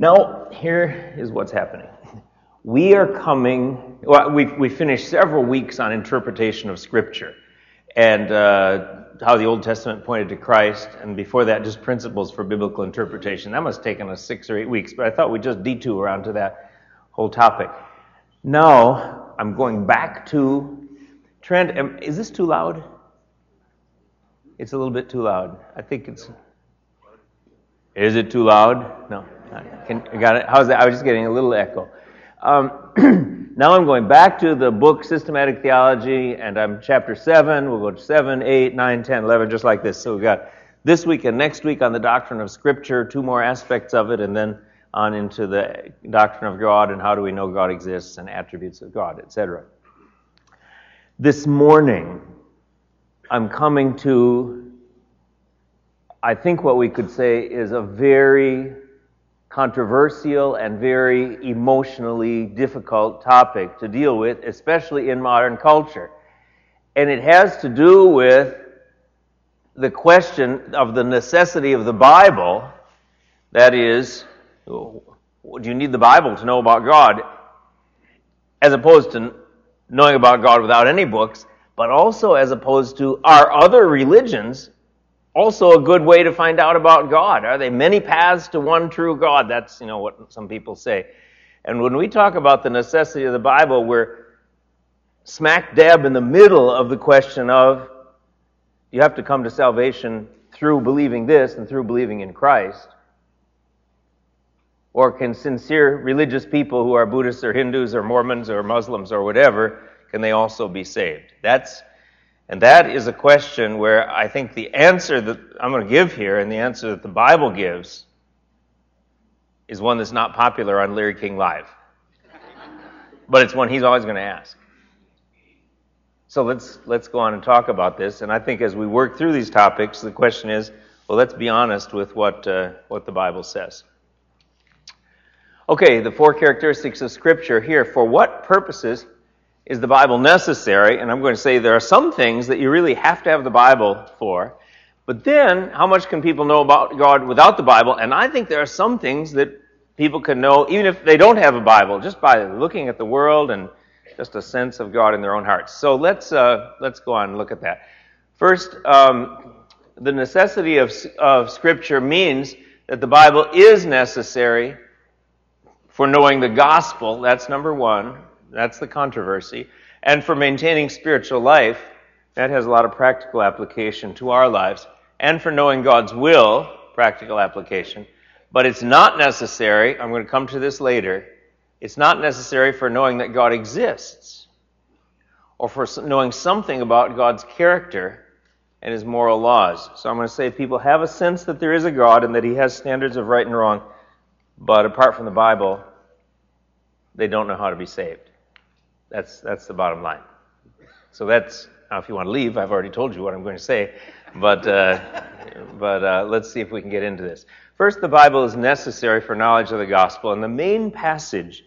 Now, here is what's happening. We are coming, well, we, we finished several weeks on interpretation of Scripture and uh, how the Old Testament pointed to Christ, and before that, just principles for biblical interpretation. That must have taken us six or eight weeks, but I thought we'd just detour onto that whole topic. Now, I'm going back to Trent. Is this too loud? It's a little bit too loud. I think it's. Is it too loud? No. Can, got it? How's that? I was just getting a little echo. Um, now I'm going back to the book Systematic Theology, and I'm chapter 7. We'll go to 7, 8, 9, 10, 11, just like this. So we've got this week and next week on the doctrine of Scripture, two more aspects of it, and then on into the doctrine of God and how do we know God exists and attributes of God, etc. This morning, I'm coming to, I think what we could say is a very controversial and very emotionally difficult topic to deal with, especially in modern culture. And it has to do with the question of the necessity of the Bible. That is, do you need the Bible to know about God? As opposed to knowing about God without any books, but also as opposed to our other religions also a good way to find out about God. Are they many paths to one true God? That's, you know, what some people say. And when we talk about the necessity of the Bible, we're smack dab in the middle of the question of you have to come to salvation through believing this and through believing in Christ. Or can sincere religious people who are Buddhists or Hindus or Mormons or Muslims or whatever, can they also be saved? That's and that is a question where I think the answer that I'm going to give here and the answer that the Bible gives is one that's not popular on Larry King Live. But it's one he's always going to ask. So let's, let's go on and talk about this. And I think as we work through these topics, the question is well, let's be honest with what, uh, what the Bible says. Okay, the four characteristics of Scripture here. For what purposes is the Bible necessary? And I'm going to say there are some things that you really have to have the Bible for. But then, how much can people know about God without the Bible? And I think there are some things that people can know even if they don't have a Bible, just by looking at the world and just a sense of God in their own hearts. So let's uh, let's go on and look at that. First, um, the necessity of of Scripture means that the Bible is necessary for knowing the gospel. That's number one. That's the controversy. And for maintaining spiritual life, that has a lot of practical application to our lives. And for knowing God's will, practical application. But it's not necessary, I'm going to come to this later, it's not necessary for knowing that God exists or for knowing something about God's character and his moral laws. So I'm going to say people have a sense that there is a God and that he has standards of right and wrong, but apart from the Bible, they don't know how to be saved. That's, that's the bottom line. So that's, now if you want to leave, I've already told you what I'm going to say, but, uh, but uh, let's see if we can get into this. First, the Bible is necessary for knowledge of the gospel, and the main passage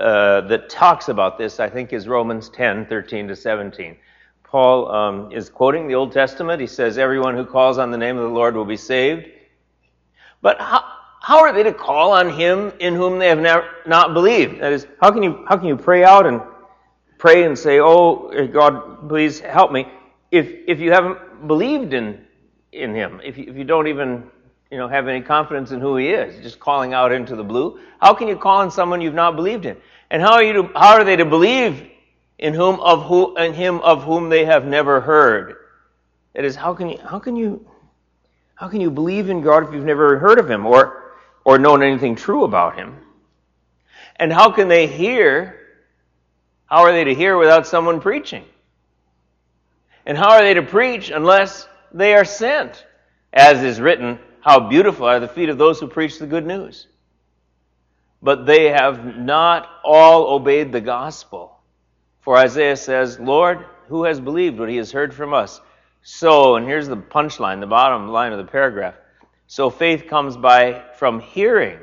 uh, that talks about this, I think, is Romans 10, 13 to 17. Paul um, is quoting the Old Testament. He says, Everyone who calls on the name of the Lord will be saved. But how, how are they to call on him in whom they have not believed? That is, how can you, how can you pray out and pray and say, Oh, God, please help me, if, if you haven't believed in, in him, if you, if you don't even you know, have any confidence in who he is, just calling out into the blue? How can you call on someone you've not believed in? And how are you to, how are they to believe in whom of who in him of whom they have never heard? That is, how can you how can you how can you believe in God if you've never heard of him? Or or known anything true about him. And how can they hear? How are they to hear without someone preaching? And how are they to preach unless they are sent? As is written, how beautiful are the feet of those who preach the good news. But they have not all obeyed the gospel. For Isaiah says, Lord, who has believed what he has heard from us? So, and here's the punchline, the bottom line of the paragraph. So faith comes by from hearing.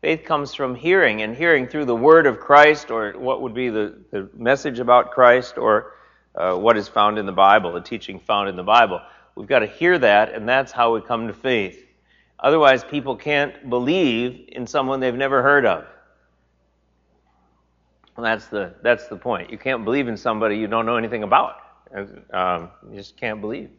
Faith comes from hearing, and hearing through the word of Christ, or what would be the, the message about Christ, or uh, what is found in the Bible, the teaching found in the Bible. We've got to hear that, and that's how we come to faith. Otherwise, people can't believe in someone they've never heard of. And that's the that's the point. You can't believe in somebody you don't know anything about. Um, you just can't believe.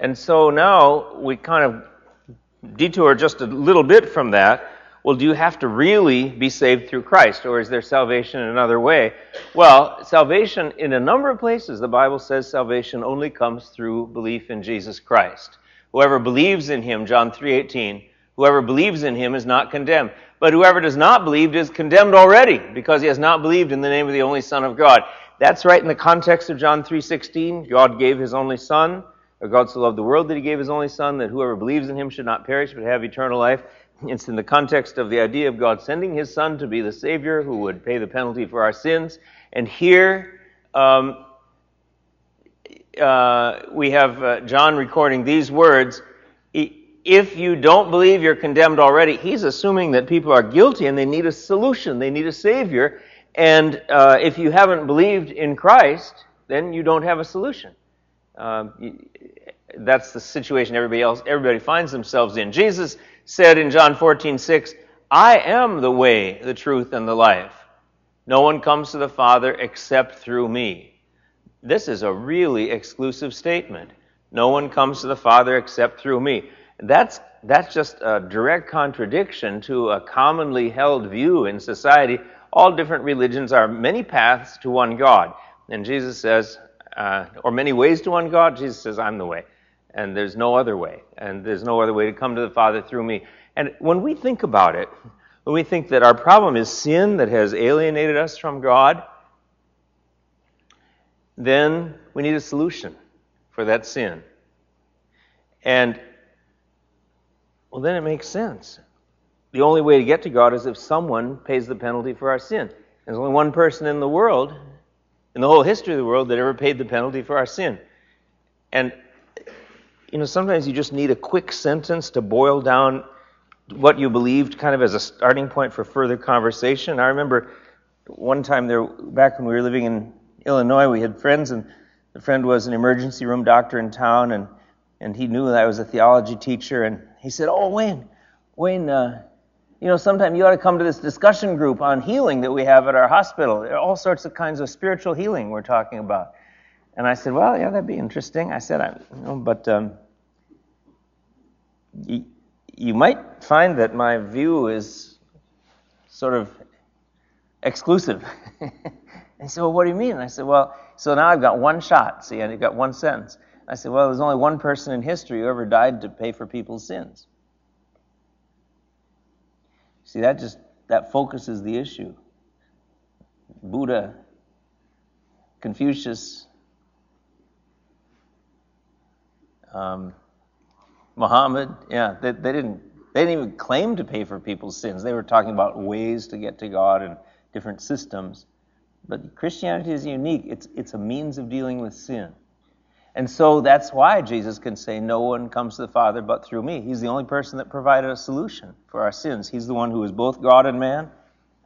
And so now we kind of detour just a little bit from that. Well, do you have to really be saved through Christ, or is there salvation in another way? Well, salvation in a number of places, the Bible says salvation only comes through belief in Jesus Christ. Whoever believes in him, John 3:18, whoever believes in him is not condemned. But whoever does not believe is condemned already because he has not believed in the name of the only Son of God. That's right in the context of John 3:16. God gave his only son, God so loved the world that he gave his only son that whoever believes in him should not perish but have eternal life. It's in the context of the idea of God sending his son to be the savior who would pay the penalty for our sins. And here um, uh, we have uh, John recording these words if you don't believe you're condemned already, he's assuming that people are guilty and they need a solution, they need a savior. And uh, if you haven't believed in Christ, then you don't have a solution. Um, that's the situation everybody else, everybody finds themselves in. Jesus said in John 14, 6, I am the way, the truth, and the life. No one comes to the Father except through me. This is a really exclusive statement. No one comes to the Father except through me. That's, that's just a direct contradiction to a commonly held view in society. All different religions are many paths to one God. And Jesus says, uh, or many ways to one God. Jesus says, I'm the way. And there's no other way. And there's no other way to come to the Father through me. And when we think about it, when we think that our problem is sin that has alienated us from God, then we need a solution for that sin. And well, then it makes sense. The only way to get to God is if someone pays the penalty for our sin. There's only one person in the world, in the whole history of the world, that ever paid the penalty for our sin. And, you know, sometimes you just need a quick sentence to boil down what you believed kind of as a starting point for further conversation. I remember one time there, back when we were living in Illinois, we had friends, and the friend was an emergency room doctor in town, and, and he knew that I was a theology teacher, and he said, Oh, Wayne, Wayne, uh, you know, sometimes you ought to come to this discussion group on healing that we have at our hospital. There are all sorts of kinds of spiritual healing we're talking about. And I said, Well, yeah, that'd be interesting. I said, I, you know, but um, you, you might find that my view is sort of exclusive. and he said, Well, what do you mean? I said, Well, so now I've got one shot. See, I've got one sentence. I said, well, there's only one person in history who ever died to pay for people's sins. See, that just that focuses the issue. Buddha, Confucius, um, Muhammad, yeah, they, they didn't they didn't even claim to pay for people's sins. They were talking about ways to get to God and different systems. But Christianity is unique. It's it's a means of dealing with sin. And so that's why Jesus can say, No one comes to the Father but through me. He's the only person that provided a solution for our sins. He's the one who is both God and man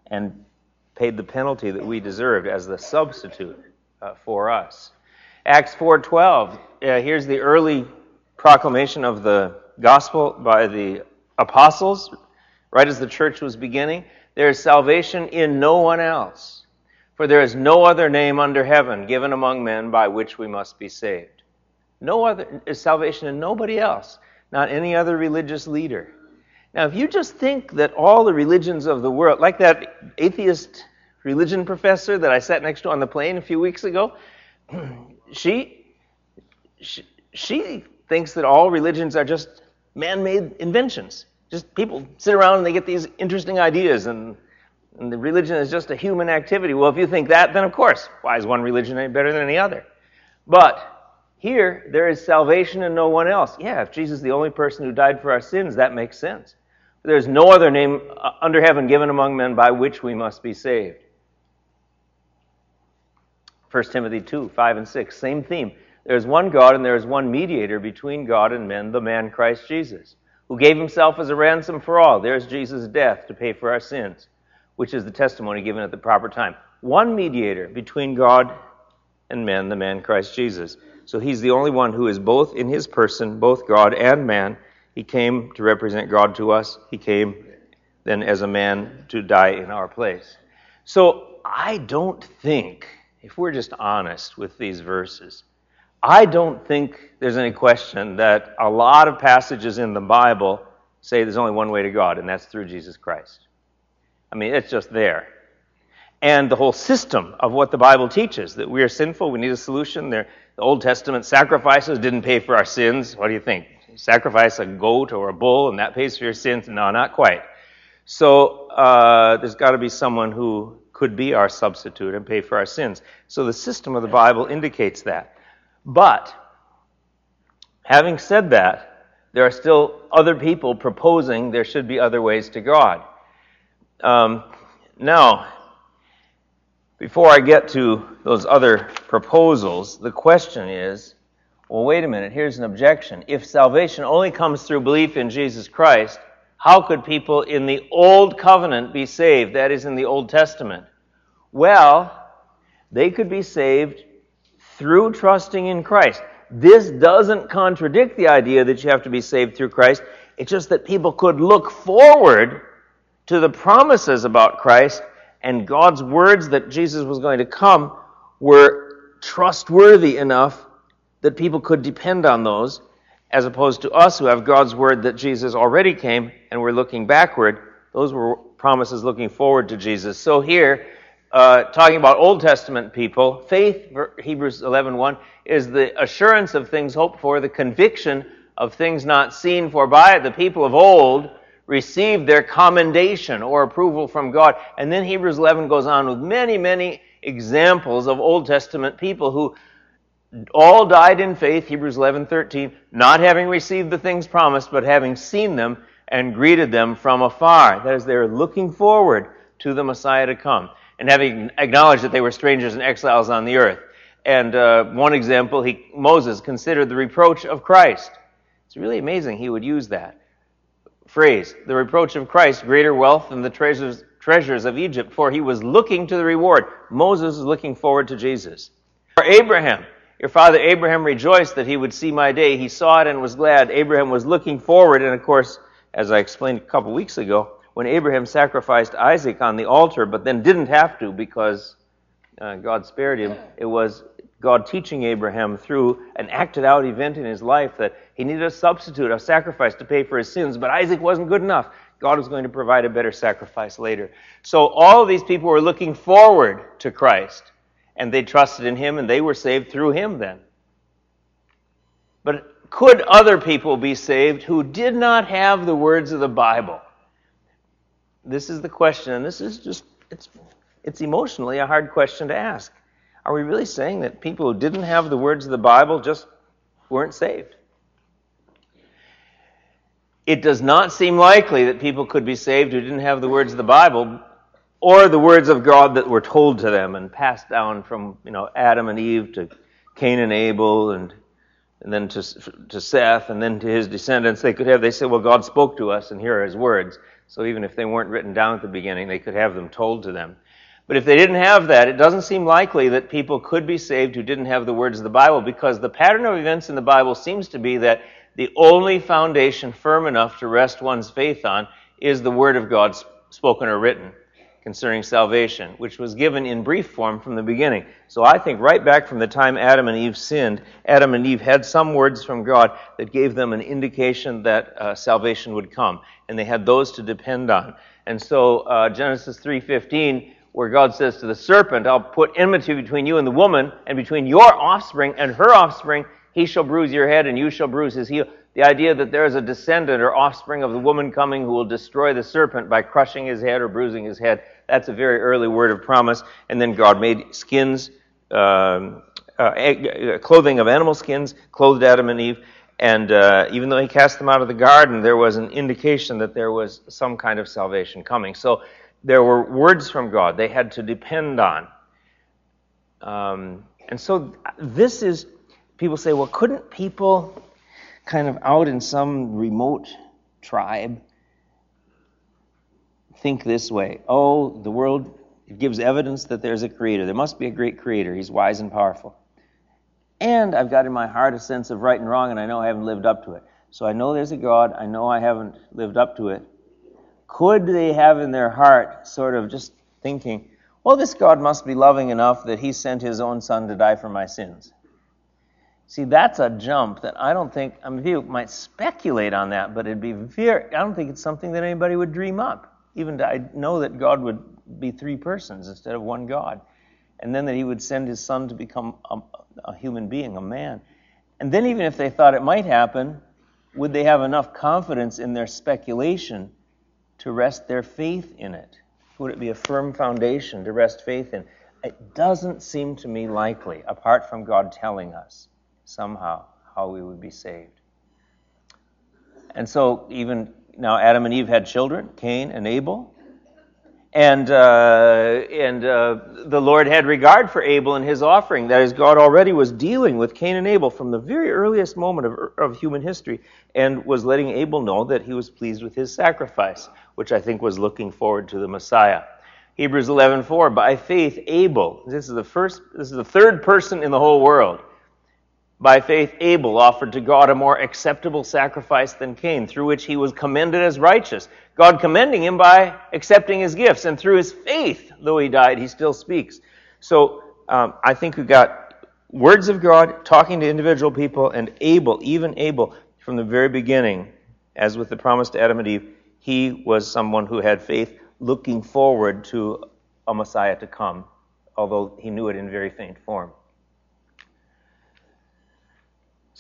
and paid the penalty that we deserved as the substitute uh, for us. Acts 4:12. Uh, here's the early proclamation of the gospel by the apostles, right as the church was beginning. There is salvation in no one else, for there is no other name under heaven given among men by which we must be saved. No other salvation in nobody else, not any other religious leader. Now, if you just think that all the religions of the world, like that atheist religion professor that I sat next to on the plane a few weeks ago, she, she, she thinks that all religions are just man-made inventions. Just people sit around and they get these interesting ideas and, and the religion is just a human activity. Well, if you think that, then of course, why is one religion any better than any other? But here, there is salvation in no one else. Yeah, if Jesus is the only person who died for our sins, that makes sense. There's no other name uh, under heaven given among men by which we must be saved. 1 Timothy 2, 5 and 6, same theme. There is one God and there is one mediator between God and men, the man Christ Jesus, who gave himself as a ransom for all. There's Jesus' death to pay for our sins, which is the testimony given at the proper time. One mediator between God and men, the man Christ Jesus. So he's the only one who is both in his person, both God and man, He came to represent God to us. He came then as a man to die in our place. So I don't think, if we're just honest with these verses, I don't think there's any question that a lot of passages in the Bible say there's only one way to God, and that's through Jesus Christ. I mean, it's just there. And the whole system of what the Bible teaches that we are sinful, we need a solution. The Old Testament sacrifices didn't pay for our sins. What do you think? sacrifice a goat or a bull and that pays for your sins? No, not quite. So uh, there's got to be someone who could be our substitute and pay for our sins. So the system of the Bible indicates that. But having said that, there are still other people proposing there should be other ways to God. Um, now, before I get to those other proposals, the question is well, wait a minute, here's an objection. If salvation only comes through belief in Jesus Christ, how could people in the Old Covenant be saved? That is, in the Old Testament. Well, they could be saved through trusting in Christ. This doesn't contradict the idea that you have to be saved through Christ. It's just that people could look forward to the promises about Christ and God's words that Jesus was going to come were trustworthy enough that people could depend on those, as opposed to us who have God's word that Jesus already came and we're looking backward. Those were promises looking forward to Jesus. So here, uh, talking about Old Testament people, faith, Hebrews 11.1, is the assurance of things hoped for, the conviction of things not seen, for by it the people of old received their commendation or approval from God. And then Hebrews 11 goes on with many, many examples of Old Testament people who all died in faith, Hebrews 11:13, not having received the things promised, but having seen them and greeted them from afar. That is, they are looking forward to the Messiah to come and having acknowledged that they were strangers and exiles on the earth. And uh, one example, he, Moses considered the reproach of Christ. It's really amazing he would use that phrase, the reproach of Christ, greater wealth than the treasures, treasures of Egypt, for he was looking to the reward. Moses is looking forward to Jesus. For Abraham, your father Abraham rejoiced that he would see my day. He saw it and was glad. Abraham was looking forward, and of course, as I explained a couple weeks ago, when Abraham sacrificed Isaac on the altar, but then didn't have to because uh, God spared him, it was God teaching Abraham through an acted out event in his life that he needed a substitute, a sacrifice to pay for his sins, but Isaac wasn't good enough. God was going to provide a better sacrifice later. So all of these people were looking forward to Christ and they trusted in him and they were saved through him then. But could other people be saved who did not have the words of the Bible? This is the question, and this is just, it's, it's emotionally a hard question to ask. Are we really saying that people who didn't have the words of the Bible just weren't saved? It does not seem likely that people could be saved who didn't have the words of the Bible or the words of God that were told to them and passed down from you know Adam and Eve to Cain and Abel and and then to to Seth and then to his descendants. They could have. They said, "Well, God spoke to us, and here are His words." So even if they weren't written down at the beginning, they could have them told to them. But if they didn't have that, it doesn't seem likely that people could be saved who didn't have the words of the Bible, because the pattern of events in the Bible seems to be that the only foundation firm enough to rest one's faith on is the Word of God spoken or written concerning salvation, which was given in brief form from the beginning. So I think right back from the time Adam and Eve sinned, Adam and Eve had some words from God that gave them an indication that uh, salvation would come, and they had those to depend on. And so uh, Genesis 3:15, where God says to the serpent, "I'll put enmity between you and the woman, and between your offspring and her offspring, he shall bruise your head, and you shall bruise his heel." The idea that there is a descendant or offspring of the woman coming who will destroy the serpent by crushing his head or bruising his head, that's a very early word of promise. And then God made skins, um, uh, clothing of animal skins, clothed Adam and Eve. And uh, even though he cast them out of the garden, there was an indication that there was some kind of salvation coming. So there were words from God they had to depend on. Um, and so this is, people say, well, couldn't people kind of out in some remote tribe think this way oh, the world it gives evidence that there's a creator. There must be a great creator. He's wise and powerful. And I've got in my heart a sense of right and wrong, and I know I haven't lived up to it. So I know there's a God. I know I haven't lived up to it. Could they have in their heart sort of just thinking, well, this God must be loving enough that he sent his own son to die for my sins? See, that's a jump that I don't think, I mean, people might speculate on that, but it'd be very, I don't think it's something that anybody would dream up. Even to I know that God would be three persons instead of one God. And then that he would send his son to become a, a human being, a man. And then, even if they thought it might happen, would they have enough confidence in their speculation to rest their faith in it? Would it be a firm foundation to rest faith in? It doesn't seem to me likely, apart from God telling us somehow how we would be saved. And so, even now, Adam and Eve had children, Cain and Abel. And, uh, and uh, the Lord had regard for Abel and his offering. That is, God already was dealing with Cain and Abel from the very earliest moment of, of human history and was letting Abel know that he was pleased with his sacrifice, which I think was looking forward to the Messiah. Hebrews 11:4 By faith Abel this is the first this is the third person in the whole world by faith, Abel offered to God a more acceptable sacrifice than Cain, through which he was commended as righteous. God commending him by accepting his gifts. And through his faith, though he died, he still speaks. So um, I think we've got words of God talking to individual people, and Abel, even Abel, from the very beginning, as with the promise to Adam and Eve, he was someone who had faith looking forward to a Messiah to come, although he knew it in very faint form.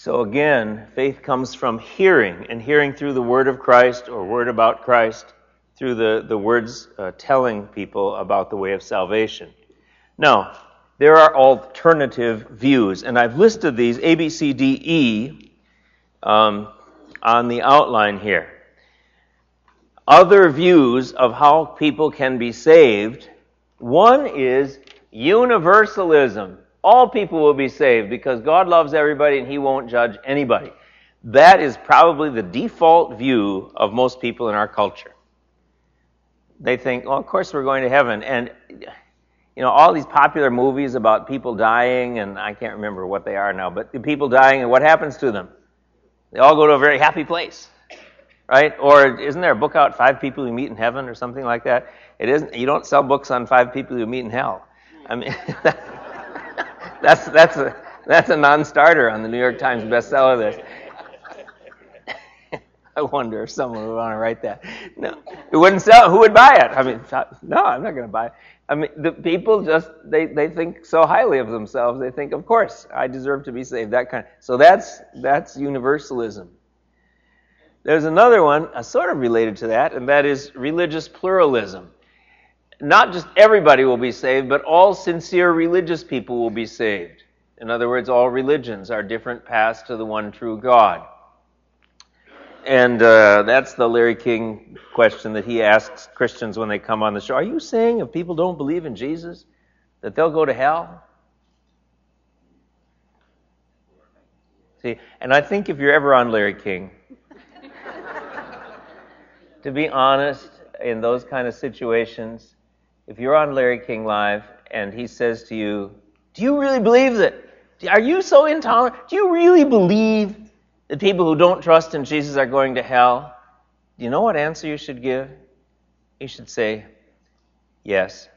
So again, faith comes from hearing, and hearing through the word of Christ or word about Christ, through the, the words uh, telling people about the way of salvation. Now, there are alternative views, and I've listed these A, B, C, D, E um, on the outline here. Other views of how people can be saved. One is universalism all people will be saved because God loves everybody and He won't judge anybody. That is probably the default view of most people in our culture. They think, well, of course we're going to heaven. And, you know, all these popular movies about people dying, and I can't remember what they are now, but the people dying and what happens to them? They all go to a very happy place. Right? Or isn't there a book out, Five People You Meet in Heaven, or something like that? It isn't. You don't sell books on five people you meet in hell. I mean, that's that's a that's a non-starter on the New York Times bestseller list. I wonder if someone would want to write that. No, it wouldn't sell. Who would buy it? I mean, no, I'm not going to buy it. I mean, the people just they they think so highly of themselves. They think, of course, I deserve to be saved. That kind. Of, so that's that's universalism. There's another one, uh, sort of related to that, and that is religious pluralism not just everybody will be saved, but all sincere religious people will be saved. In other words, all religions are different paths to the one true God. And uh, that's the Larry King question that he asks Christians when they come on the show. Are you saying if people don't believe in Jesus, that they'll go to hell? See, and I think if you're ever on Larry King, to be honest, in those kind of situations, if you're on Larry King Live and he says to you, Do you really believe that? Are you so intolerant? Do you really believe that people who don't trust in Jesus are going to hell? Do you know what answer you should give? You should say, Yes.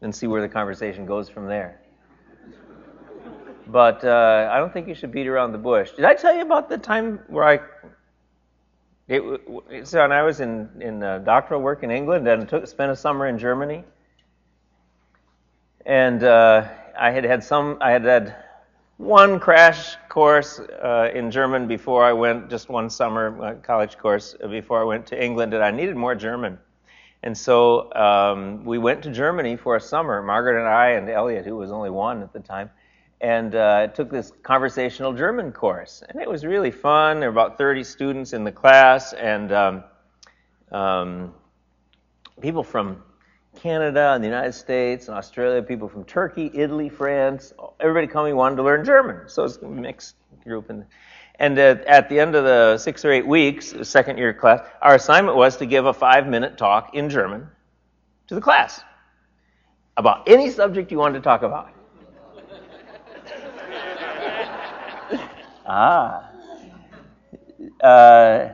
And see where the conversation goes from there. But uh, I don't think you should beat around the bush. Did I tell you about the time where I it, so, and I was in, in uh, doctoral work in England and took, spent a summer in Germany. And uh, I had had some, I had had one crash course uh, in German before I went, just one summer college course before I went to England, and I needed more German. And so um, we went to Germany for a summer, Margaret and I, and Elliot, who was only one at the time and uh, took this conversational German course. And it was really fun. There were about 30 students in the class, and um, um, people from Canada and the United States and Australia, people from Turkey, Italy, France, everybody coming wanted to learn German. So it's a mixed group. And, and uh, at the end of the six or eight weeks, second year class, our assignment was to give a five minute talk in German to the class about any subject you wanted to talk about. Ah. Uh,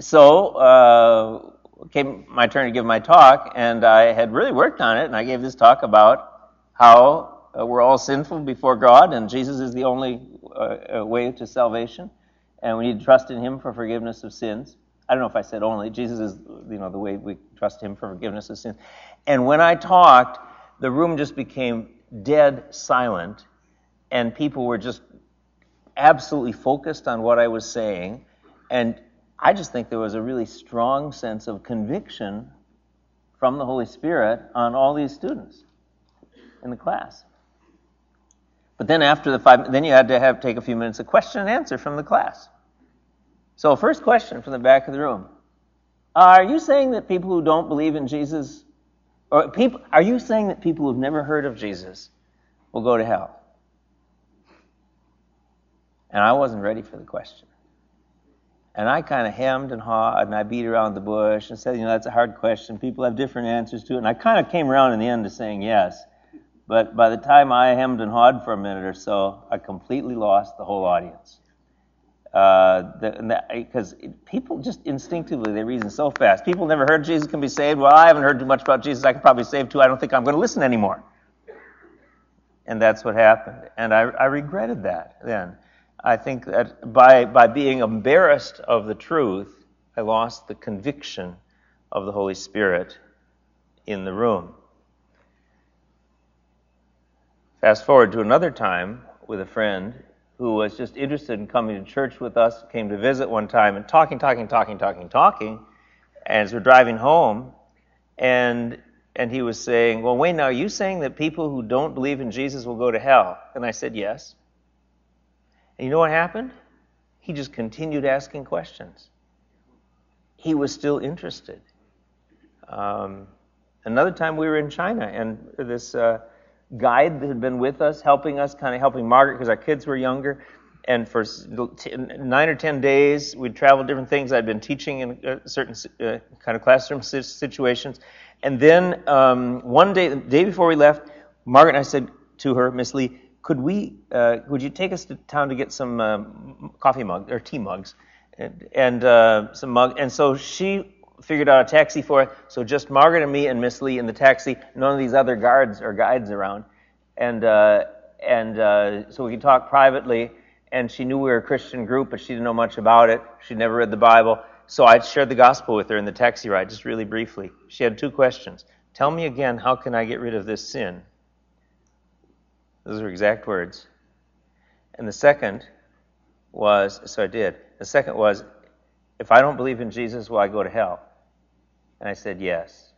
so uh, came my turn to give my talk, and I had really worked on it, and I gave this talk about how uh, we're all sinful before God, and Jesus is the only uh, uh, way to salvation, and we need to trust in Him for forgiveness of sins. I don't know if I said only. Jesus is, you know, the way we trust Him for forgiveness of sins. And when I talked, the room just became dead silent, and people were just absolutely focused on what I was saying. And I just think there was a really strong sense of conviction from the Holy Spirit on all these students in the class. But then after the five, then you had to have take a few minutes of question and answer from the class. So first question from the back of the room: Are you saying that people who don't believe in Jesus, or people, are you saying that people who've never heard of Jesus will go to hell? And I wasn't ready for the question. And I kind of hemmed and hawed and I beat around the bush and said, you know, that's a hard question. People have different answers to it. And I kind of came around in the end to saying yes. But by the time I hemmed and hawed for a minute or so, I completely lost the whole audience. Because uh, people just instinctively, they reason so fast. People never heard Jesus can be saved. Well, I haven't heard too much about Jesus. I can probably save too. I don't think I'm going to listen anymore. And that's what happened. And I, I regretted that then. I think that by, by being embarrassed of the truth, I lost the conviction of the Holy Spirit in the room. Fast forward to another time with a friend who was just interested in coming to church with us, came to visit one time, and talking, talking, talking, talking, talking. As we're driving home, and and he was saying, "Well, Wayne, now are you saying that people who don't believe in Jesus will go to hell?" And I said, "Yes." And you know what happened? He just continued asking questions. He was still interested. Um, another time we were in China, and this uh, guide that had been with us, helping us, kind of helping Margaret because our kids were younger. And for nine or ten days, we'd traveled different things. I'd been teaching in uh, certain uh, kind of classroom situations. And then um, one day, the day before we left, Margaret and I said to her, Miss Lee, could we, uh, would you take us to town to get some um, coffee mugs or tea mugs and, and uh, some mug? And so she figured out a taxi for it. So just Margaret and me and Miss Lee in the taxi. None of these other guards or guides around. And uh, and uh, so we could talk privately. And she knew we were a Christian group, but she didn't know much about it. She'd never read the Bible. So I shared the gospel with her in the taxi ride, just really briefly. She had two questions. Tell me again, how can I get rid of this sin? Those are exact words. And the second was, so I did. The second was, if I don't believe in Jesus, will I go to hell? And I said, yes.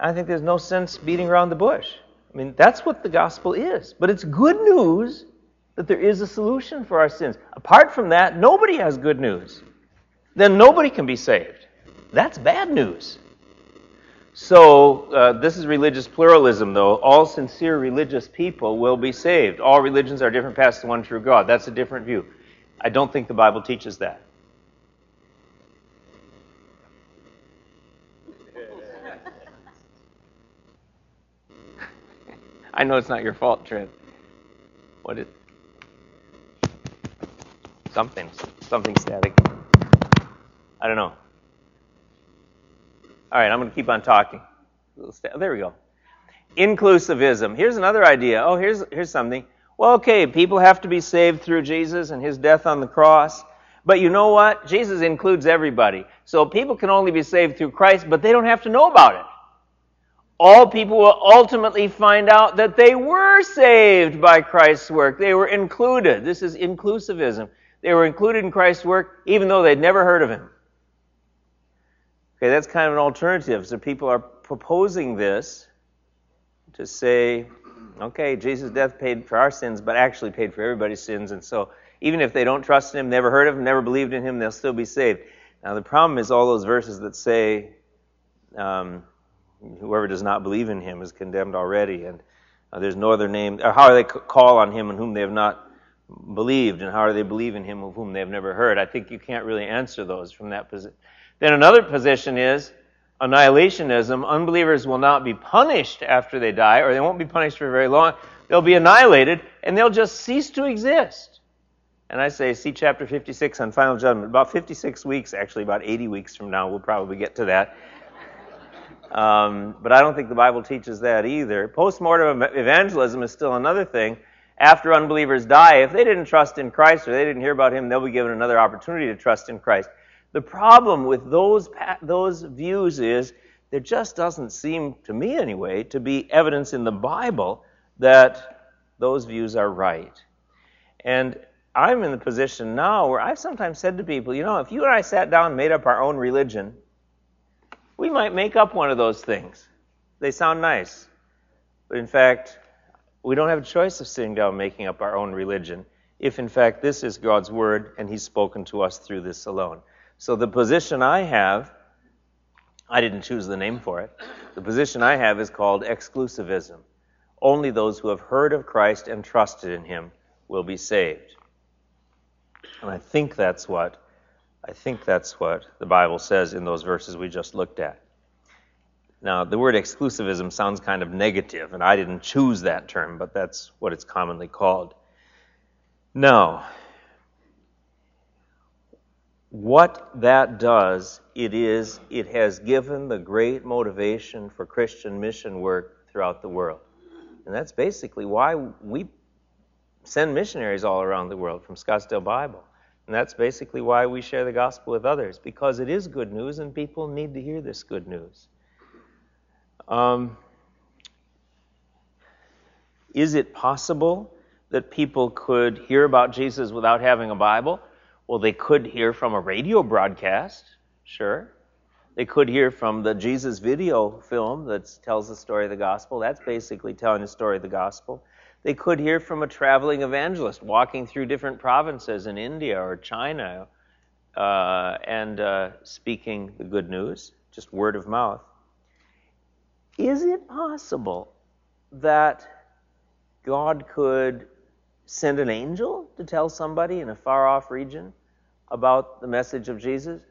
I think there's no sense beating around the bush. I mean, that's what the gospel is. But it's good news that there is a solution for our sins. Apart from that, nobody has good news. Then nobody can be saved. That's bad news. So, uh, this is religious pluralism, though. All sincere religious people will be saved. All religions are different paths to one true God. That's a different view. I don't think the Bible teaches that. I know it's not your fault, Trent. What is something? Something static. I don't know. All right, I'm going to keep on talking. There we go. Inclusivism. Here's another idea. Oh, here's, here's something. Well, okay, people have to be saved through Jesus and his death on the cross. But you know what? Jesus includes everybody. So people can only be saved through Christ, but they don't have to know about it. All people will ultimately find out that they were saved by Christ's work. They were included. This is inclusivism. They were included in Christ's work even though they'd never heard of him. Okay, that's kind of an alternative. So people are proposing this to say, okay, Jesus' death paid for our sins, but actually paid for everybody's sins. And so even if they don't trust him, never heard of him, never believed in him, they'll still be saved. Now, the problem is all those verses that say, um, whoever does not believe in him is condemned already, and uh, there's no other name. Or how are they call on him in whom they have not believed, and how do they believe in him of whom they have never heard? I think you can't really answer those from that position. Then another position is annihilationism. Unbelievers will not be punished after they die, or they won't be punished for very long. They'll be annihilated, and they'll just cease to exist. And I say, see chapter 56 on final judgment. About 56 weeks, actually, about 80 weeks from now, we'll probably get to that. Um, but I don't think the Bible teaches that either. Postmortem evangelism is still another thing. After unbelievers die, if they didn't trust in Christ or they didn't hear about Him, they'll be given another opportunity to trust in Christ. The problem with those, those views is there just doesn't seem, to me anyway, to be evidence in the Bible that those views are right. And I'm in the position now where I've sometimes said to people, you know, if you and I sat down and made up our own religion, we might make up one of those things. They sound nice. But in fact, we don't have a choice of sitting down and making up our own religion if, in fact, this is God's Word and He's spoken to us through this alone. So the position I have, I didn't choose the name for it, the position I have is called exclusivism. Only those who have heard of Christ and trusted in Him will be saved. And I think that's what I think that's what the Bible says in those verses we just looked at. Now, the word exclusivism sounds kind of negative, and I didn't choose that term, but that's what it's commonly called. Now, what that does, it is, it has given the great motivation for Christian mission work throughout the world. And that's basically why we send missionaries all around the world from Scottsdale Bible. And that's basically why we share the gospel with others, because it is good news and people need to hear this good news. Um, is it possible that people could hear about Jesus without having a Bible? Well, they could hear from a radio broadcast, sure. They could hear from the Jesus video film that tells the story of the gospel. That's basically telling the story of the gospel. They could hear from a traveling evangelist walking through different provinces in India or China uh, and uh, speaking the good news, just word of mouth. Is it possible that God could send an angel to tell somebody in a far off region about the message of Jesus?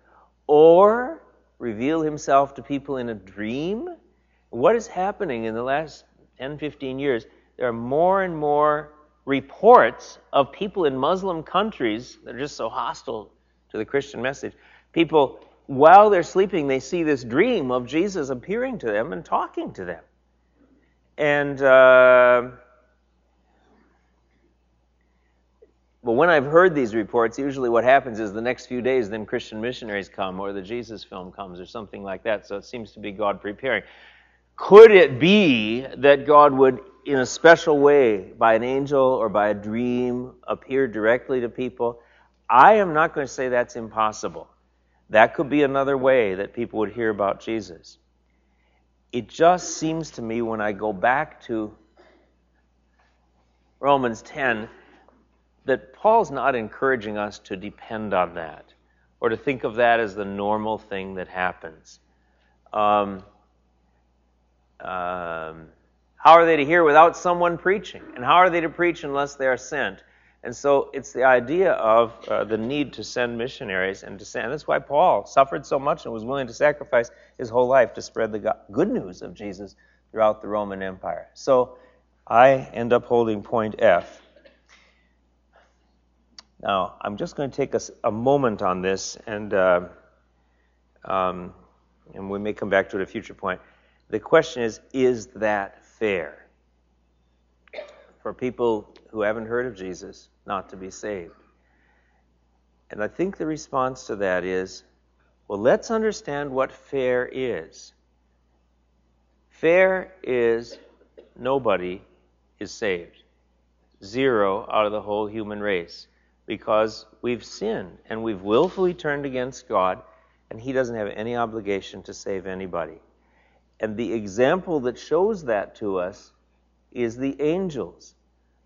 Or reveal himself to people in a dream? What is happening in the last 10, 15 years? there are more and more reports of people in Muslim countries that are just so hostile to the Christian message. People, while they're sleeping, they see this dream of Jesus appearing to them and talking to them. And, uh, well, when I've heard these reports, usually what happens is the next few days, then Christian missionaries come, or the Jesus film comes, or something like that. So it seems to be God preparing. Could it be that God would in a special way by an angel or by a dream appear directly to people, I am not going to say that's impossible. That could be another way that people would hear about Jesus. It just seems to me when I go back to Romans 10 that Paul's not encouraging us to depend on that or to think of that as the normal thing that happens. Um, um, how are they to hear without someone preaching? And how are they to preach unless they are sent? And so it's the idea of uh, the need to send missionaries and to send. And that's why Paul suffered so much and was willing to sacrifice his whole life to spread the good news of Jesus throughout the Roman Empire. So I end up holding point F. Now, I'm just going to take a, a moment on this, and, uh, um, and we may come back to it at a future point. The question is is that fair for people who haven't heard of Jesus not to be saved. And I think the response to that is well, let's understand what fair is. Fair is nobody is saved. Zero out of the whole human race. Because we've sinned and we've willfully turned against God, and He doesn't have any obligation to save anybody. And the example that shows that to us is the angels.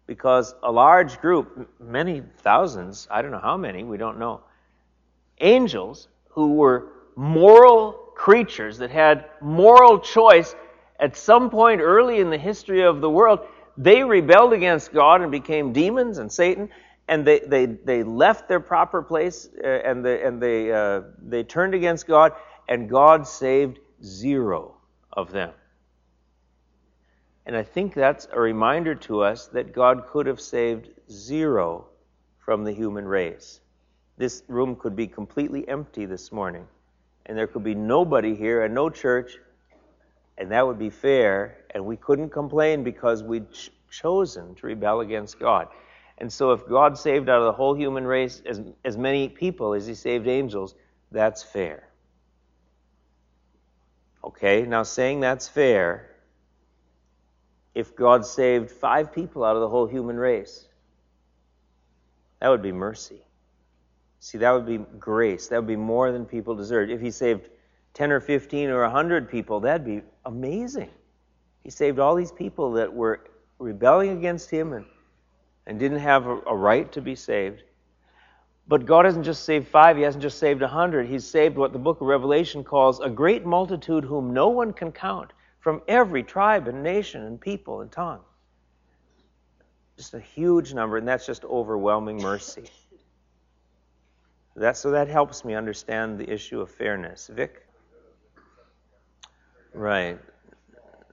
Because a large group, many thousands, I don't know how many, we don't know, angels who were moral creatures that had moral choice at some point early in the history of the world, they rebelled against God and became demons and Satan, and they, they, they left their proper place uh, and, they, and they, uh, they turned against God, and God saved zero of them. And I think that's a reminder to us that God could have saved zero from the human race. This room could be completely empty this morning, and there could be nobody here and no church, and that would be fair, and we couldn't complain because we'd ch- chosen to rebel against God. And so, if God saved out of the whole human race as, as many people as He saved angels, that's fair. Okay, now saying that's fair, if God saved five people out of the whole human race, that would be mercy. See, that would be grace. That would be more than people deserved. If He saved 10 or 15 or 100 people, that'd be amazing. He saved all these people that were rebelling against Him and and didn't have a, a right to be saved. But God hasn't just saved five, He hasn't just saved a hundred. He's saved what the book of Revelation calls a great multitude whom no one can count from every tribe and nation and people and tongue. Just a huge number, and that's just overwhelming mercy. That, so that helps me understand the issue of fairness. Vic? Right.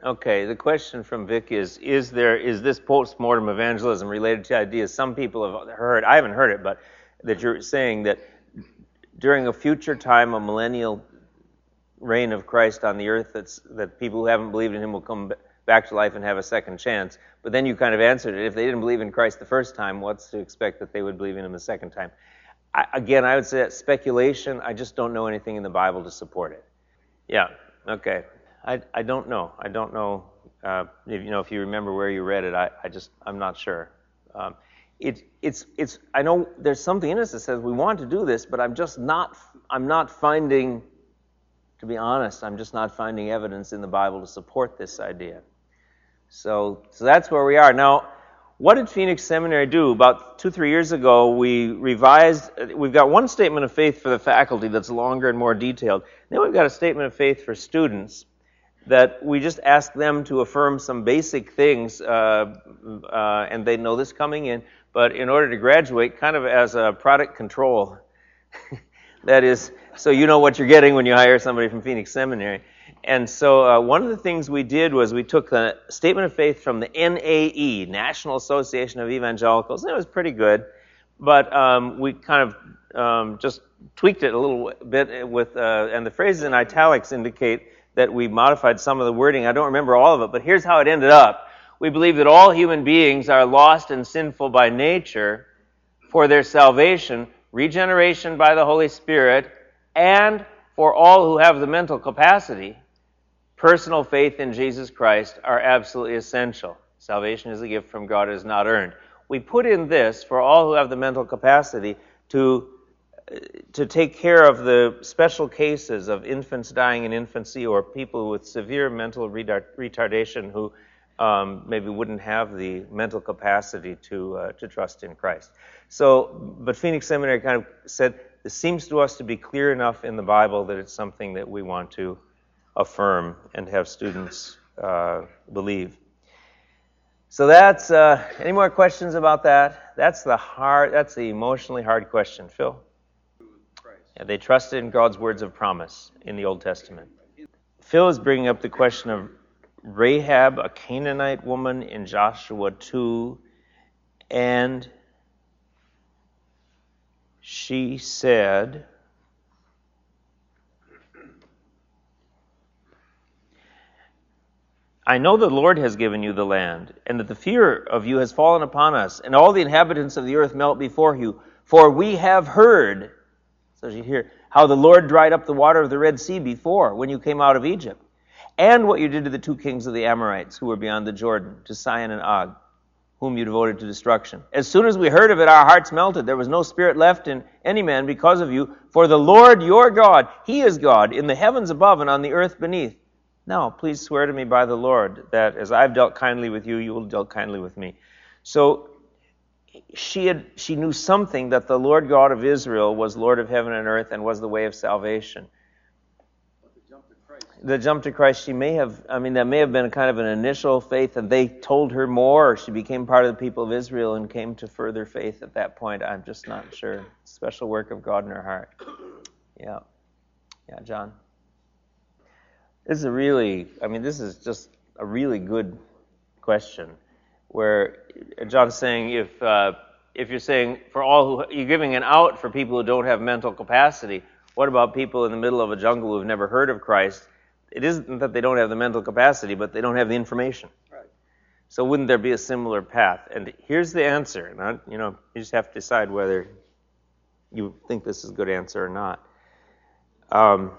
Okay, the question from Vic is: Is there is this post-mortem evangelism related to ideas some people have heard? I haven't heard it, but that you're saying that during a future time, a millennial reign of Christ on the earth, that's that people who haven't believed in Him will come back to life and have a second chance. But then you kind of answered it: If they didn't believe in Christ the first time, what's to expect that they would believe in Him the second time? I, again, I would say that's speculation. I just don't know anything in the Bible to support it. Yeah. Okay. I, I don't know. I don't know. Uh, if, you know, if you remember where you read it, I, I just I'm not sure. Um, it, it's it's I know there's something in us that says we want to do this, but I'm just not I'm not finding. To be honest, I'm just not finding evidence in the Bible to support this idea. So so that's where we are now. What did Phoenix Seminary do? About two, three years ago, we revised, we've got one statement of faith for the faculty that's longer and more detailed. Then we've got a statement of faith for students that we just ask them to affirm some basic things, uh, uh, and they know this coming in, but in order to graduate, kind of as a product control. that is, so you know what you're getting when you hire somebody from Phoenix Seminary. And so uh, one of the things we did was we took the statement of faith from the NAE, National Association of Evangelicals, and it was pretty good, but um, we kind of um, just tweaked it a little bit with, uh, and the phrases in italics indicate that we modified some of the wording. I don't remember all of it, but here's how it ended up. We believe that all human beings are lost and sinful by nature for their salvation, regeneration by the Holy Spirit, and for all who have the mental capacity, personal faith in Jesus Christ are absolutely essential. Salvation is a gift from God, it is not earned. We put in this for all who have the mental capacity to to take care of the special cases of infants dying in infancy or people with severe mental retardation who um, maybe wouldn't have the mental capacity to uh, to trust in Christ. So, but Phoenix Seminary kind of said this seems to us to be clear enough in the Bible that it's something that we want to affirm and have students uh, believe. So that's uh, any more questions about that? That's the hard. That's the emotionally hard question, Phil. Yeah, they trusted in God's words of promise in the Old Testament. Phil is bringing up the question of Rahab, a Canaanite woman in Joshua 2, and she said, I know the Lord has given you the land, and that the fear of you has fallen upon us, and all the inhabitants of the earth melt before you. For we have heard you hear how the Lord dried up the water of the Red Sea before when you came out of Egypt, and what you did to the two kings of the Amorites who were beyond the Jordan, to Sihon and Og, whom you devoted to destruction. As soon as we heard of it, our hearts melted. There was no spirit left in any man because of you. For the Lord your God, He is God, in the heavens above and on the earth beneath. Now, please swear to me by the Lord that as I've dealt kindly with you, you will deal kindly with me. So she had she knew something that the Lord God of Israel was Lord of heaven and earth and was the way of salvation. The jump to Christ, she may have, I mean, that may have been kind of an initial faith, and they told her more, or she became part of the people of Israel and came to further faith at that point. I'm just not sure. Special work of God in her heart. Yeah. Yeah, John. This is a really, I mean, this is just a really good question where John's saying if uh, if you're saying for all who you're giving an out for people who don't have mental capacity, what about people in the middle of a jungle who have never heard of Christ? It isn't that they don't have the mental capacity, but they don't have the information. Right. So wouldn't there be a similar path? And here's the answer. And I, you know, you just have to decide whether you think this is a good answer or not. Um,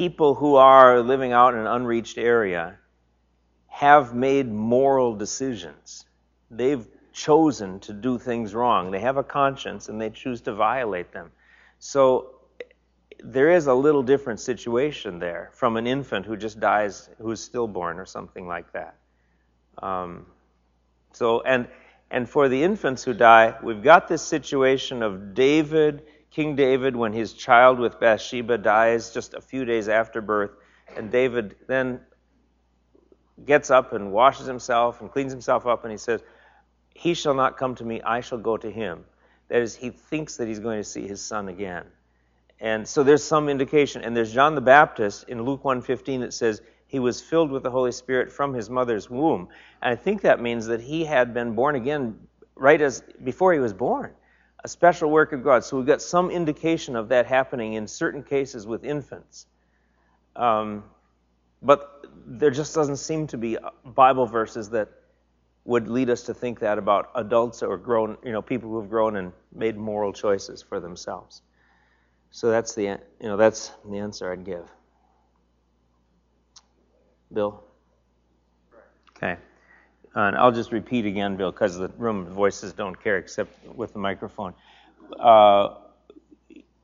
people who are living out in an unreached area have made moral decisions. They've chosen to do things wrong. They have a conscience and they choose to violate them. So there is a little different situation there from an infant who just dies, who's stillborn or something like that. Um, so, and, and for the infants who die, we've got this situation of David, King David, when his child with Bathsheba dies just a few days after birth, and David then gets up and washes himself and cleans himself up, and he says, He shall not come to me, I shall go to him. That is, he thinks that he's going to see his son again. And so there's some indication. And there's John the Baptist in Luke 1:15 that says he was filled with the Holy Spirit from his mother's womb. And I think that means that he had been born again right as before he was born. A special work of God. So we've got some indication of that happening in certain cases with infants. Um, but there just doesn't seem to be Bible verses that would lead us to think that about adults or grown, you know, people who have grown and made moral choices for themselves. So that's the you know that's the answer I'd give. Bill. Okay. And I'll just repeat again, Bill, because the room voices don't care except with the microphone. Uh,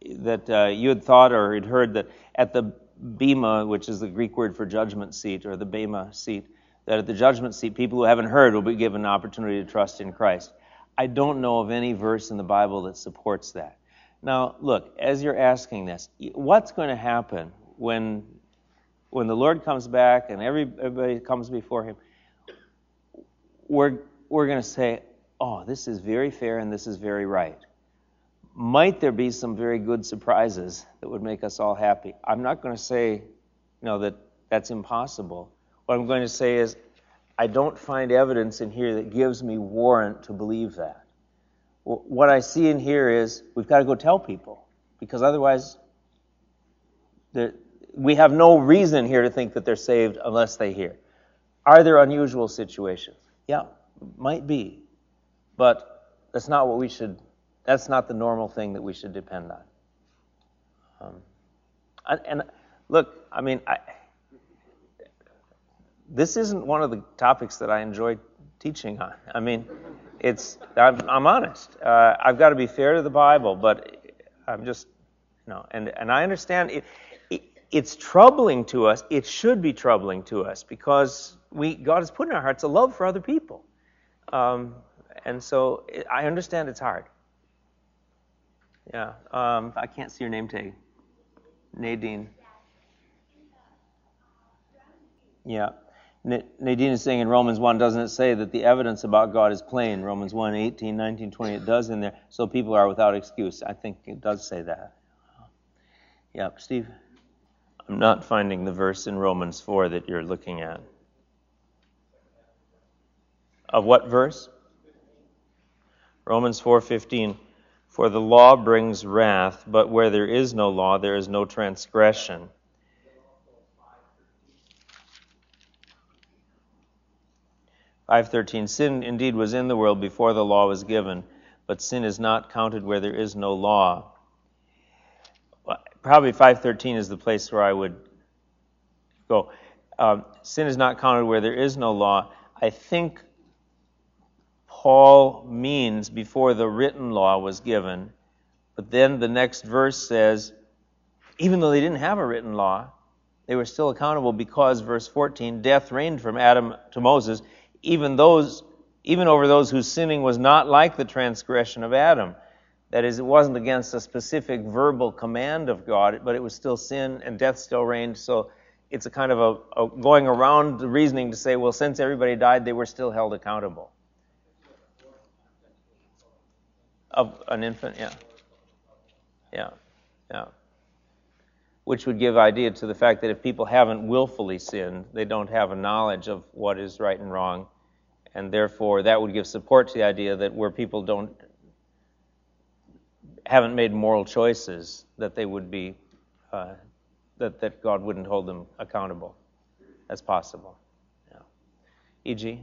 that uh, you had thought or had heard that at the bema, which is the Greek word for judgment seat, or the bema seat, that at the judgment seat, people who haven't heard will be given an opportunity to trust in Christ. I don't know of any verse in the Bible that supports that. Now, look, as you're asking this, what's going to happen when when the Lord comes back and everybody comes before him? We're we're going to say, "Oh, this is very fair and this is very right." Might there be some very good surprises that would make us all happy? I'm not going to say, you know, that that's impossible. What I'm going to say is, I don't find evidence in here that gives me warrant to believe that what I see in here is we've got to go tell people because otherwise we have no reason here to think that they're saved unless they hear. Are there unusual situations? Yeah, might be. But that's not what we should, that's not the normal thing that we should depend on. Um, and, and, look, I mean, I, this isn't one of the topics that I enjoy teaching on. I mean, it's I'm, I'm honest. Uh, I've got to be fair to the Bible, but I'm just you know, and and I understand it, it, It's troubling to us. It should be troubling to us because we God has put in our hearts a love for other people, um, and so it, I understand it's hard. Yeah, um, I can't see your name tag. Nadine. Yeah. Nadine is saying in Romans 1, doesn't it say that the evidence about God is plain? Romans 1, 18, 19, 20, it does in there. So people are without excuse. I think it does say that. Yeah, Steve? I'm not finding the verse in Romans 4 that you're looking at. Of what verse? Romans 4:15 For the law brings wrath, but where there is no law there is no transgression. 5:13 Sin indeed was in the world before the law was given, but sin is not counted where there is no law. Probably 5:13 is the place where I would go. Um, sin is not counted where there is no law. I think Paul means before the written law was given, but then the next verse says, even though they didn't have a written law, they were still accountable because, verse 14, death reigned from Adam to Moses, even those, even over those whose sinning was not like the transgression of Adam. That is, it wasn't against a specific verbal command of God, but it was still sin and death still reigned. So it's a kind of a, a going around the reasoning to say, well, since everybody died, they were still held accountable. Of an infant, yeah. Yeah, yeah. Which would give idea to the fact that if people haven't willfully sinned, they don't have a knowledge of what is right and wrong And therefore, that would give support to the idea that where people don't haven't made moral choices, that they would be uh, that that God wouldn't hold them accountable. That's possible. Yeah. E.g.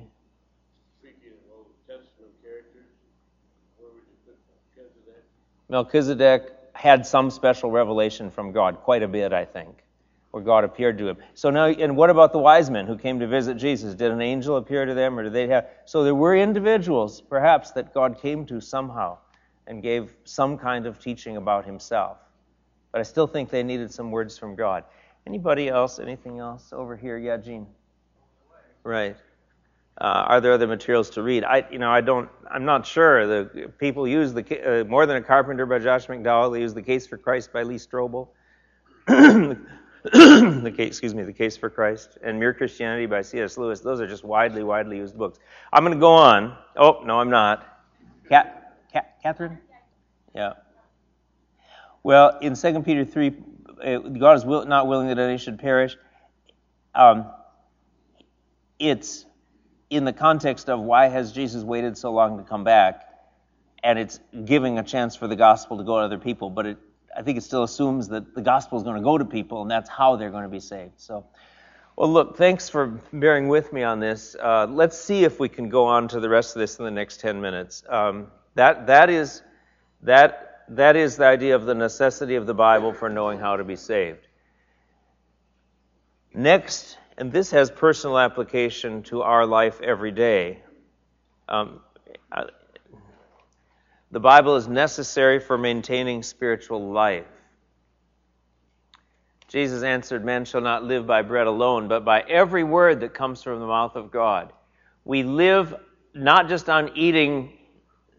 Speaking of Old Testament characters, where would you put Melchizedek? Had some special revelation from God, quite a bit, I think, where God appeared to him. So now, and what about the wise men who came to visit Jesus? Did an angel appear to them, or did they have? So there were individuals, perhaps, that God came to somehow and gave some kind of teaching about Himself. But I still think they needed some words from God. Anybody else? Anything else over here? Yeah, Gene. Right. Uh, are there other materials to read? I, you know, I don't. I'm not sure. The people use the uh, more than a carpenter by Josh McDowell. They use the Case for Christ by Lee Strobel. the case, excuse me, the Case for Christ and Mere Christianity by C.S. Lewis. Those are just widely, widely used books. I'm going to go on. Oh no, I'm not. Cat, Cat, Catherine. Yeah. Well, in 2 Peter 3, uh, God is will, not willing that any should perish. Um, it's in the context of why has Jesus waited so long to come back, and it's giving a chance for the gospel to go to other people, but it, I think it still assumes that the gospel is going to go to people, and that's how they're going to be saved. So, well, look, thanks for bearing with me on this. Uh, let's see if we can go on to the rest of this in the next 10 minutes. Um, that that is that that is the idea of the necessity of the Bible for knowing how to be saved. Next and this has personal application to our life every day. Um, the Bible is necessary for maintaining spiritual life. Jesus answered, Man shall not live by bread alone, but by every word that comes from the mouth of God. We live not just on eating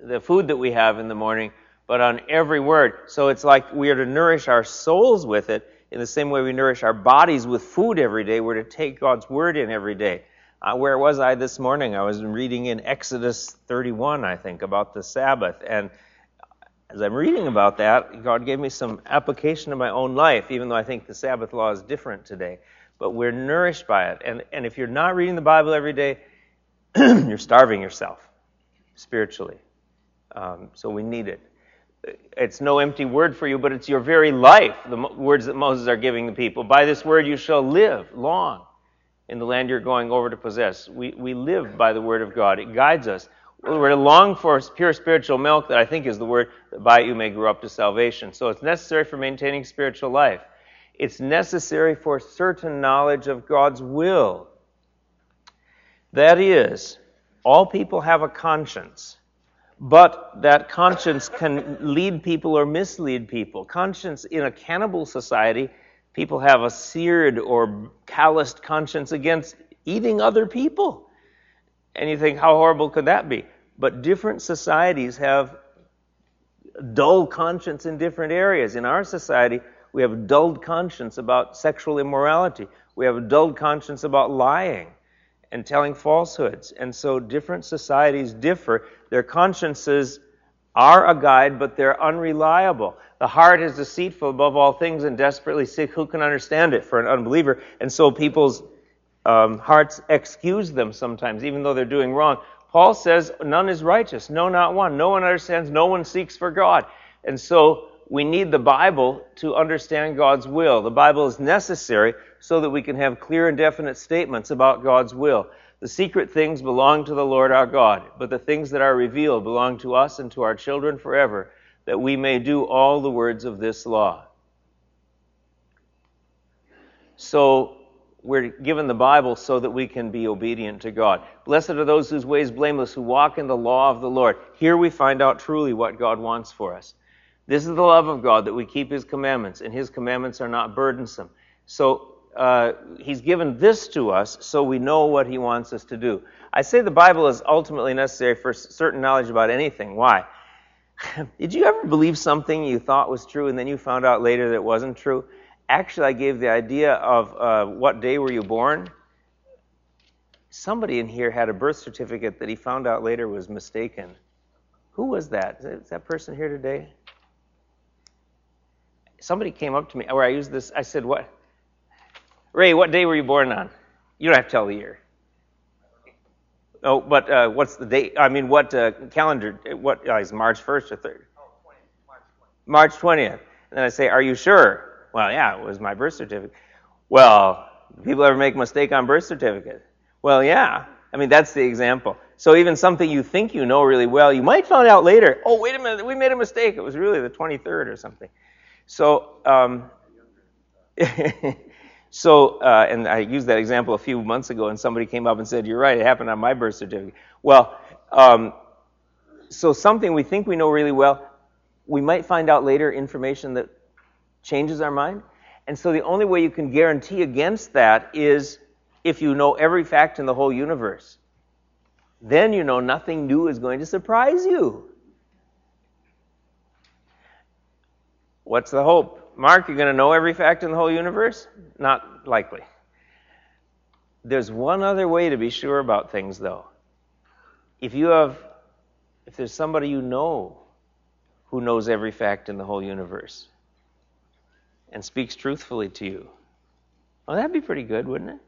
the food that we have in the morning, but on every word. So it's like we are to nourish our souls with it in the same way we nourish our bodies with food every day, we're to take God's word in every day. Uh, where was I this morning? I was reading in Exodus 31, I think, about the Sabbath. And as I'm reading about that, God gave me some application to my own life, even though I think the Sabbath law is different today. But we're nourished by it. And, and if you're not reading the Bible every day, you're starving yourself spiritually. Um, so we need it it's no empty word for you, but it's your very life, the words that Moses are giving the people. By this word you shall live long in the land you're going over to possess. We, we live by the word of God. It guides us. We're to long for pure spiritual milk, that I think is the word, that by it you may grow up to salvation. So it's necessary for maintaining spiritual life. It's necessary for certain knowledge of God's will. That is, all people have a conscience. But that conscience can lead people or mislead people. Conscience in a cannibal society, people have a seared or calloused conscience against eating other people. And you think, how horrible could that be? But different societies have dull conscience in different areas. In our society, we have a dulled conscience about sexual immorality. We have a dulled conscience about lying and telling falsehoods. And so different societies differ. Their consciences are a guide, but they're unreliable. The heart is deceitful above all things and desperately sick. Who can understand it for an unbeliever? And so people's um, hearts excuse them sometimes, even though they're doing wrong. Paul says, None is righteous, no, not one. No one understands, no one seeks for God. And so we need the Bible to understand God's will. The Bible is necessary so that we can have clear and definite statements about God's will. The secret things belong to the Lord our God, but the things that are revealed belong to us and to our children forever, that we may do all the words of this law. So, we're given the Bible so that we can be obedient to God. Blessed are those whose ways blameless, who walk in the law of the Lord. Here we find out truly what God wants for us. This is the love of God, that we keep His commandments, and His commandments are not burdensome. So, uh, he's given this to us so we know what he wants us to do. I say the Bible is ultimately necessary for certain knowledge about anything. Why? Did you ever believe something you thought was true and then you found out later that it wasn't true? Actually, I gave the idea of uh, what day were you born. Somebody in here had a birth certificate that he found out later was mistaken. Who was that? Is that person here today? Somebody came up to me where I used this. I said, What? Ray, what day were you born on? You don't have to tell the year. Oh, but uh, what's the date? I mean, what uh, calendar? What uh, is March 1st or 3rd? Oh, 20, March 20th. And then I say, Are you sure? Well, yeah, it was my birth certificate. Well, people ever make a mistake on birth certificate? Well, yeah. I mean, that's the example. So even something you think you know really well, you might find out later, oh, wait a minute, we made a mistake. It was really the 23rd or something. So, um, so, uh, and I used that example a few months ago, and somebody came up and said, "You're right. It happened on my birth certificate." Well, um, so something we think we know really well, we might find out later information that changes our mind. And so the only way you can guarantee against that is if you know every fact in the whole universe. Then you know nothing new is going to surprise you. What's the hope? Mark, you're going to know every fact in the whole universe? Not likely. There's one other way to be sure about things, though. If you have, if there's somebody you know who knows every fact in the whole universe and speaks truthfully to you, well, that'd be pretty good, wouldn't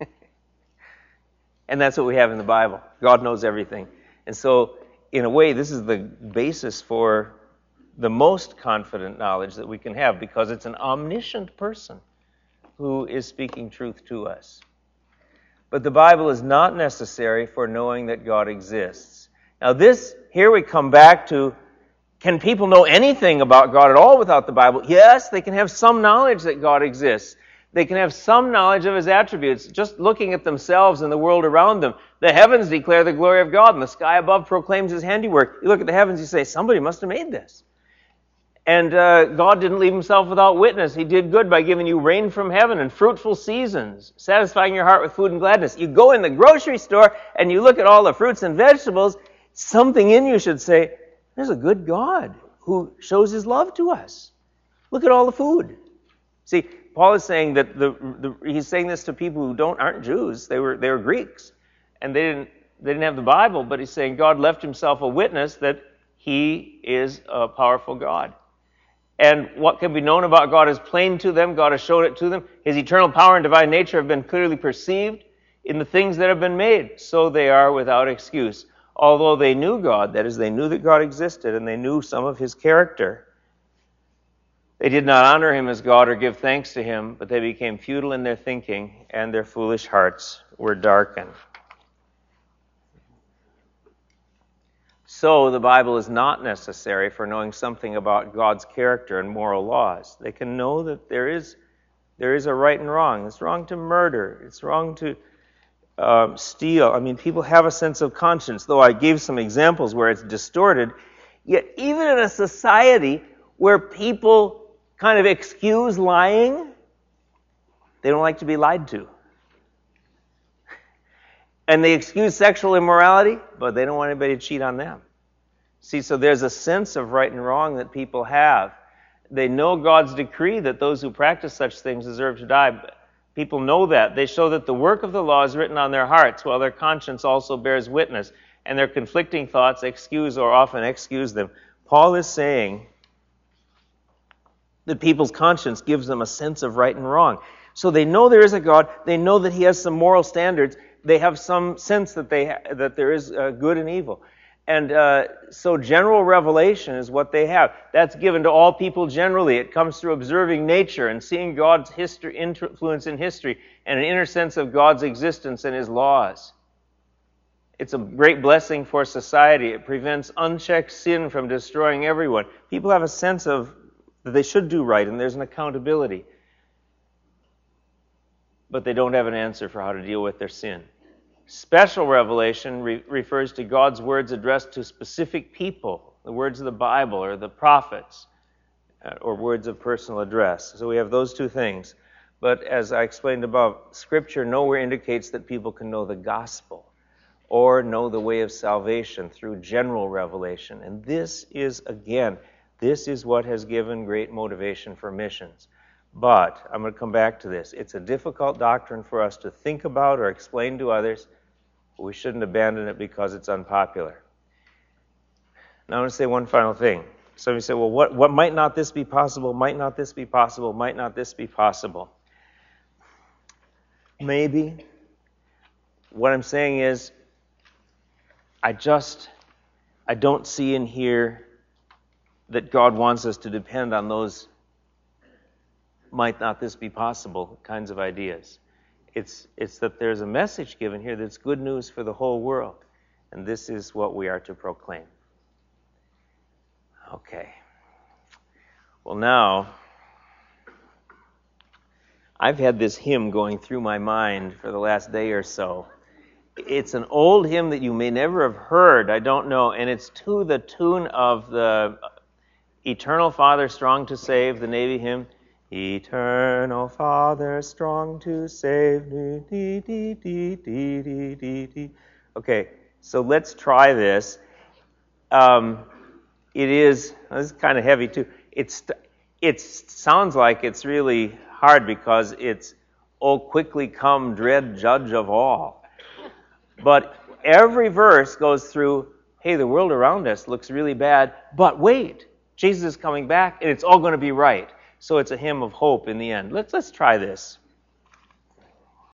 it? and that's what we have in the Bible. God knows everything. And so, in a way, this is the basis for the most confident knowledge that we can have because it's an omniscient person who is speaking truth to us. But the Bible is not necessary for knowing that God exists. Now, this, here we come back to can people know anything about God at all without the Bible? Yes, they can have some knowledge that God exists. They can have some knowledge of his attributes, just looking at themselves and the world around them. The heavens declare the glory of God, and the sky above proclaims his handiwork. You look at the heavens, you say, somebody must have made this. And uh, God didn't leave himself without witness. He did good by giving you rain from heaven and fruitful seasons, satisfying your heart with food and gladness. You go in the grocery store and you look at all the fruits and vegetables, something in you should say, there's a good God who shows his love to us. Look at all the food. See, Paul is saying that the, the, he's saying this to people who don't aren't Jews. They were they were Greeks, and they didn't they didn't have the Bible. But he's saying God left Himself a witness that He is a powerful God. And what can be known about God is plain to them. God has shown it to them. His eternal power and divine nature have been clearly perceived in the things that have been made. So they are without excuse. Although they knew God, that is, they knew that God existed and they knew some of his character, they did not honor him as God or give thanks to him, but they became futile in their thinking and their foolish hearts were darkened. So the Bible is not necessary for knowing something about God's character and moral laws. They can know that there is there is a right and wrong. It's wrong to murder. It's wrong to um, steal. I mean, people have a sense of conscience, though I gave some examples where it's distorted. Yet, even in a society where people kind of excuse lying, they don't like to be lied to. And they excuse sexual immorality, but they don't want anybody to cheat on them. See, so there's a sense of right and wrong that people have. They know God's decree that those who practice such things deserve to die. People know that. They show that the work of the law is written on their hearts, while their conscience also bears witness, and their conflicting thoughts excuse or often excuse them. Paul is saying that people's conscience gives them a sense of right and wrong. So they know there is a God. They know that He has some moral standards. They have some sense that they ha- that there is uh, good and evil. And uh, so general revelation is what they have. That's given to all people generally. It comes through observing nature and seeing God's history, influence in history and an inner sense of God's existence and His laws. It's a great blessing for society. It prevents unchecked sin from destroying everyone. People have a sense of that they should do right and there's an accountability. But they don't have an answer for how to deal with their sin. Special revelation re- refers to God's words addressed to specific people, the words of the Bible or the prophets, uh, or words of personal address. So we have those two things. But as I explained above, Scripture nowhere indicates that people can know the gospel or know the way of salvation through general revelation. And this is, again, this is what has given great motivation for missions. But I'm going to come back to this. It's a difficult doctrine for us to think about or explain to others. But we shouldn't abandon it because it's unpopular. Now, I want to say one final thing. Some of you say, well, what, what might not this be possible? Might not this be possible? Might not this be possible? Maybe. what I'm saying is, I just, I don't see in here that God wants us to depend on those might not this be possible kinds of ideas. It's, it's that there's a message given here that's good news for the whole world. And this is what we are to proclaim. Okay. Well, now, I've had this hymn going through my mind for the last day or so. It's an old hymn that you may never have heard, I don't know, and it's to the tune of the Eternal Father Strong to Save, the Navy hymn. Eternal Father, strong to save. Okay, so let's try this. Um, it is, this is kind of heavy too. It's, it sounds like it's really hard because it's, oh, quickly come, dread judge of all. But every verse goes through, hey, the world around us looks really bad, but wait, Jesus is coming back and it's all going to be right. So it's a hymn of hope in the end. Let's, let's try this.